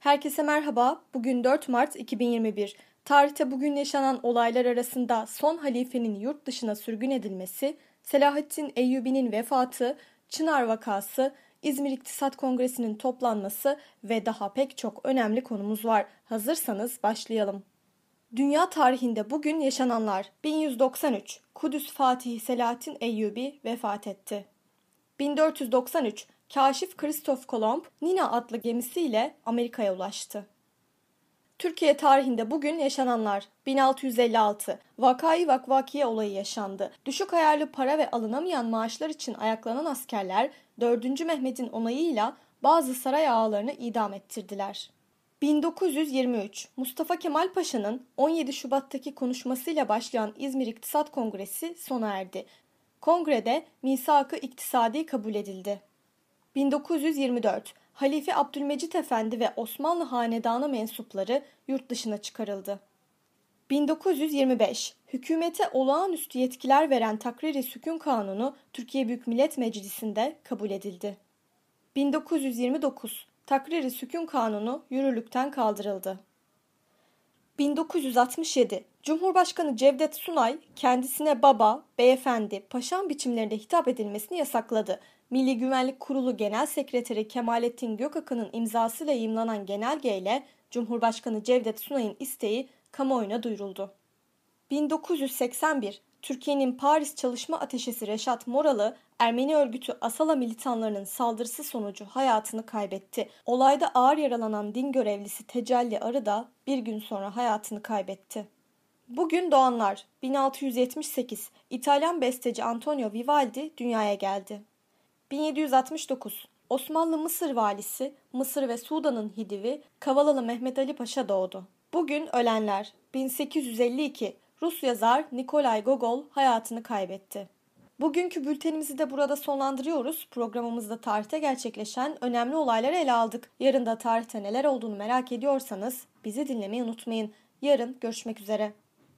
Herkese merhaba. Bugün 4 Mart 2021. Tarihte bugün yaşanan olaylar arasında son halifenin yurt dışına sürgün edilmesi, Selahattin Eyyubi'nin vefatı, Çınar vakası, İzmir İktisat Kongresi'nin toplanması ve daha pek çok önemli konumuz var. Hazırsanız başlayalım. Dünya tarihinde bugün yaşananlar 1193 Kudüs Fatihi Selahattin Eyyubi vefat etti. 1493 Kaşif Kristof Kolomb Nina adlı gemisiyle Amerika'ya ulaştı. Türkiye tarihinde bugün yaşananlar 1656 Vakai Vakvakiye olayı yaşandı. Düşük ayarlı para ve alınamayan maaşlar için ayaklanan askerler 4. Mehmet'in onayıyla bazı saray ağalarını idam ettirdiler. 1923 Mustafa Kemal Paşa'nın 17 Şubat'taki konuşmasıyla başlayan İzmir İktisat Kongresi sona erdi. Kongrede misak-ı iktisadi kabul edildi. 1924 Halife Abdülmecit Efendi ve Osmanlı Hanedanı mensupları yurt dışına çıkarıldı. 1925 Hükümete olağanüstü yetkiler veren Takrir-i Sükun Kanunu Türkiye Büyük Millet Meclisi'nde kabul edildi. 1929 Takrir-i Sükun Kanunu yürürlükten kaldırıldı. 1967 Cumhurbaşkanı Cevdet Sunay kendisine baba, beyefendi, paşam biçimlerinde hitap edilmesini yasakladı. Milli Güvenlik Kurulu Genel Sekreteri Kemalettin Gökakı'nın imzasıyla yayımlanan genelge ile Cumhurbaşkanı Cevdet Sunay'ın isteği kamuoyuna duyuruldu. 1981 Türkiye'nin Paris Çalışma Ateşesi Reşat Moralı, Ermeni örgütü Asala militanlarının saldırısı sonucu hayatını kaybetti. Olayda ağır yaralanan din görevlisi Tecelli Arı da bir gün sonra hayatını kaybetti. Bugün doğanlar 1678 İtalyan besteci Antonio Vivaldi dünyaya geldi. 1769 Osmanlı Mısır valisi, Mısır ve Sudan'ın hidivi Kavalalı Mehmet Ali Paşa doğdu. Bugün ölenler 1852 Rus yazar Nikolay Gogol hayatını kaybetti. Bugünkü bültenimizi de burada sonlandırıyoruz. Programımızda tarihte gerçekleşen önemli olayları ele aldık. Yarın da tarihte neler olduğunu merak ediyorsanız bizi dinlemeyi unutmayın. Yarın görüşmek üzere.